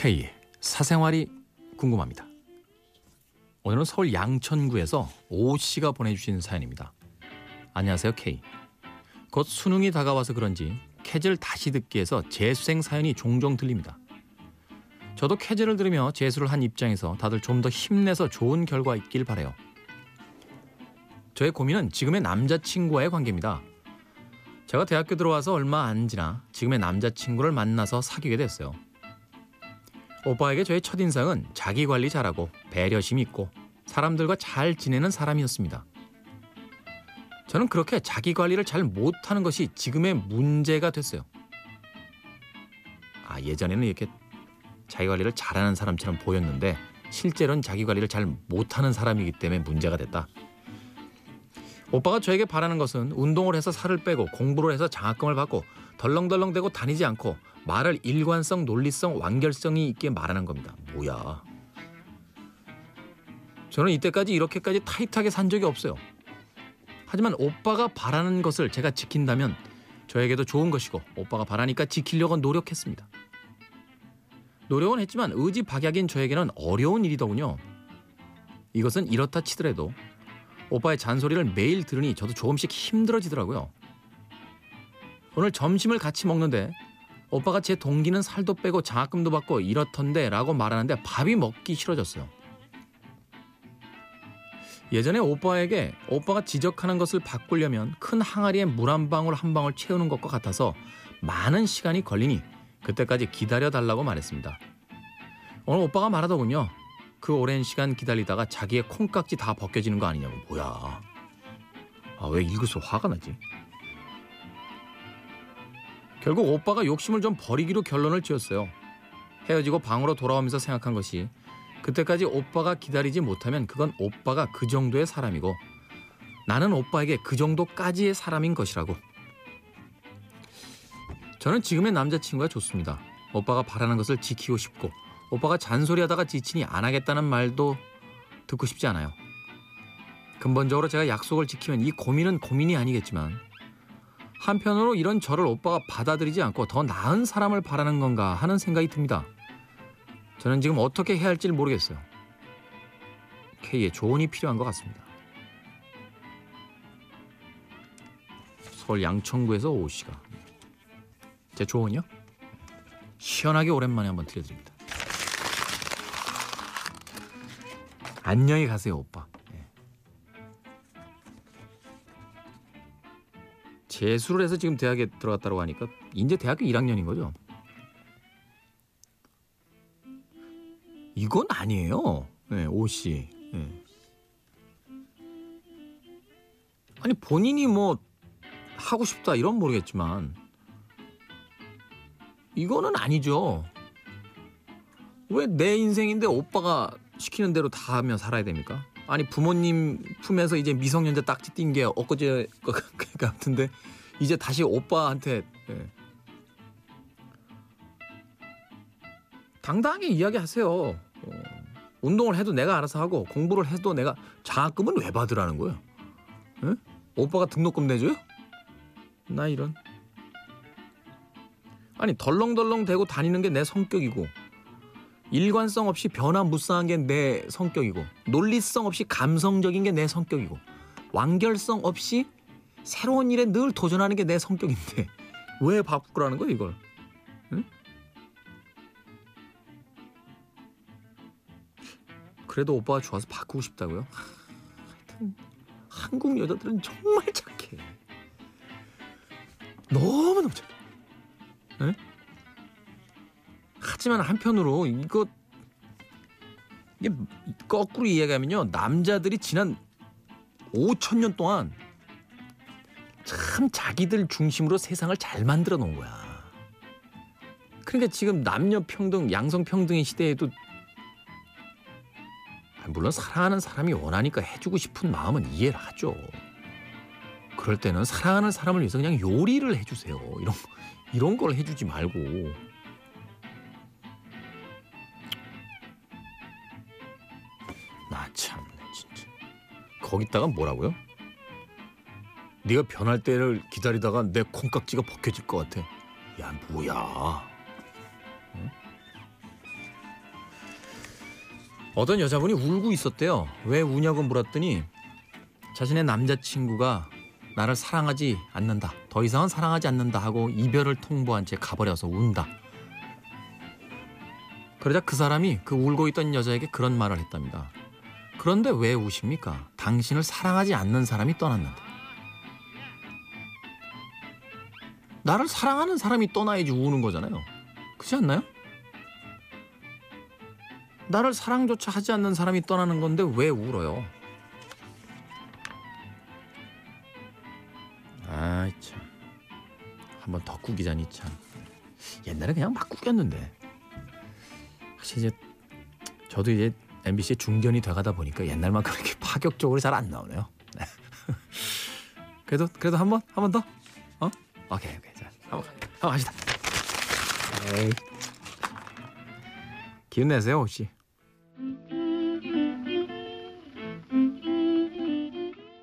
K의 사생활이 궁금합니다. 오늘은 서울 양천구에서 오 씨가 보내주신 사연입니다. 안녕하세요 K. 곧 수능이 다가와서 그런지 캐즐 다시 듣기에서 재수생 사연이 종종 들립니다. 저도 캐즐을 들으며 재수를 한 입장에서 다들 좀 더 힘내서 좋은 결과 있길 바래요. 저의 고민은 지금의 남자친구와의 관계입니다. 제가 대학교 들어와서 얼마 안 지나 지금의 남자친구를 만나서 사귀게 됐어요. 오빠에게 저의 첫인상은 자기 관리 잘하고 배려심 있고 사람들과 잘 지내는 사람이었습니다. 저는 그렇게 자기 관리를 잘 못하는 것이 지금의 문제가 됐어요. 아, 예전에는 이렇게 자기 관리를 잘하는 사람처럼 보였는데 실제로는 자기 관리를 잘 못하는 사람이기 때문에 문제가 됐다. 오빠가 저에게 바라는 것은 운동을 해서 살을 빼고 공부를 해서 장학금을 받고 덜렁덜렁대고 다니지 않고 말을 일관성, 논리성, 완결성이 있게 말하는 겁니다. 뭐야? 저는 이때까지 이렇게까지 타이트하게 산 적이 없어요. 하지만 오빠가 바라는 것을 제가 지킨다면 저에게도 좋은 것이고 오빠가 바라니까 지키려고 노력했습니다. 노력은 했지만 의지박약인 저에게는 어려운 일이더군요. 이것은 이렇다 치더라도 오빠의 잔소리를 매일 들으니 저도 조금씩 힘들어지더라고요. 오늘 점심을 같이 먹는데 오빠가 제 동기는 살도 빼고 장학금도 받고 이렇던데 라고 말하는데 밥이 먹기 싫어졌어요. 예전에 오빠에게 오빠가 지적하는 것을 바꾸려면 큰 항아리에 물 한 방울 한 방울 채우는 것과 같아서 많은 시간이 걸리니 그때까지 기다려 달라고 말했습니다. 오늘 오빠가 말하더군요. 그 오랜 시간 기다리다가 자기의 콩깍지 다 벗겨지는 거 아니냐고. 뭐야. 아, 왜 읽을수록 화가 나지? 결국 오빠가 욕심을 좀 버리기로 결론을 지었어요. 헤어지고 방으로 돌아오면서 생각한 것이 그때까지 오빠가 기다리지 못하면 그건 오빠가 그 정도의 사람이고 나는 오빠에게 그 정도까지의 사람인 것이라고. 저는 지금의 남자친구가 좋습니다. 오빠가 바라는 것을 지키고 싶고 오빠가 잔소리하다가 지치니 안 하겠다는 말도 듣고 싶지 않아요. 근본적으로 제가 약속을 지키면 이 고민은 고민이 아니겠지만 한편으로 이런 저를 오빠가 받아들이지 않고 더 나은 사람을 바라는 건가 하는 생각이 듭니다. 저는 지금 어떻게 해야 할지 모르겠어요. K의 조언이 필요한 것 같습니다. 서울 양천구에서 오 씨가 제 조언이요? 시원하게 오랜만에 한번 들려드립니다. 안녕히 가세요, 오빠. 예. 재수를 해서 지금 대학에 들어갔다고 하니까 이제 대학교 1학년인 거죠. 이건 아니에요. 네, 오 씨. 네. 아니 본인이 뭐 하고 싶다 이런 모르겠지만 이거는 아니죠. 왜 내 인생인데 오빠가 시키는 대로 다 하며 살아야 됩니까? 아니 부모님 품에서 이제 미성년자 딱지 띈 게 엊그제 같은데 이제 다시 오빠한테 예. 당당하게 이야기하세요. 어, 운동을 해도 내가 알아서 하고 공부를 해도 내가 장학금은 왜 받으라는 거예요? 예? 오빠가 등록금 내줘요? 나 이런 아니 덜렁덜렁 대고 다니는 게 내 성격이고 일관성 없이 변화무쌍한 게 내 성격이고 논리성 없이 감성적인 게 내 성격이고 완결성 없이 새로운 일에 늘 도전하는 게 내 성격인데 왜 바꾸라는 거야 이걸? 응? 그래도 오빠가 좋아서 바꾸고 싶다고요? 하여튼 한국 여자들은 정말 착해. 너무너무 착해. 응? 하지만 한편으로 이거 이게 거꾸로 이해하면요 남자들이 지난 5천 년 동안 참 자기들 중심으로 세상을 잘 만들어 놓은 거야. 그러니까 지금 남녀 평등, 양성 평등의 시대에도 물론 사랑하는 사람이 원하니까 해주고 싶은 마음은 이해를 하죠. 그럴 때는 사랑하는 사람을 위해서 그냥 요리를 해주세요. 이런 이런 걸 해주지 말고. 진짜. 거기다가 뭐라고요? 네가 변할 때를 기다리다가 내 콩깍지가 벗겨질 것 같아. 야 뭐야? 응? 어떤 여자분이 울고 있었대요. 왜 우냐고 물었더니 자신의 남자친구가 나를 사랑하지 않는다. 더 이상은 사랑하지 않는다 하고 이별을 통보한 채 가버려서 운다. 그러자 그 사람이 그 울고 있던 여자에게 그런 말을 했답니다. 그런데 왜 우십니까? 당신을 사랑하지 않는 사람이 떠났는데. 나를 사랑하는 사람이 떠나야지 우는 거잖아요. 그렇지 않나요? 나를 사랑조차 하지 않는 사람이 떠나는 건데 왜 울어요? 아이 참. 한번 더 꾸기자니 참. 옛날에 그냥 막 꾸겼는데. 사실 이제 저도 이제 MBC 중견이 돼가다 보니까 옛날만큼 그렇게 파격적으로 잘 안 나오네요. 네. 그래도 그래도 한번 한 번 더. 어? 오케이 오케이 자 한번 한번. 에이. 기운 내세요 혹시.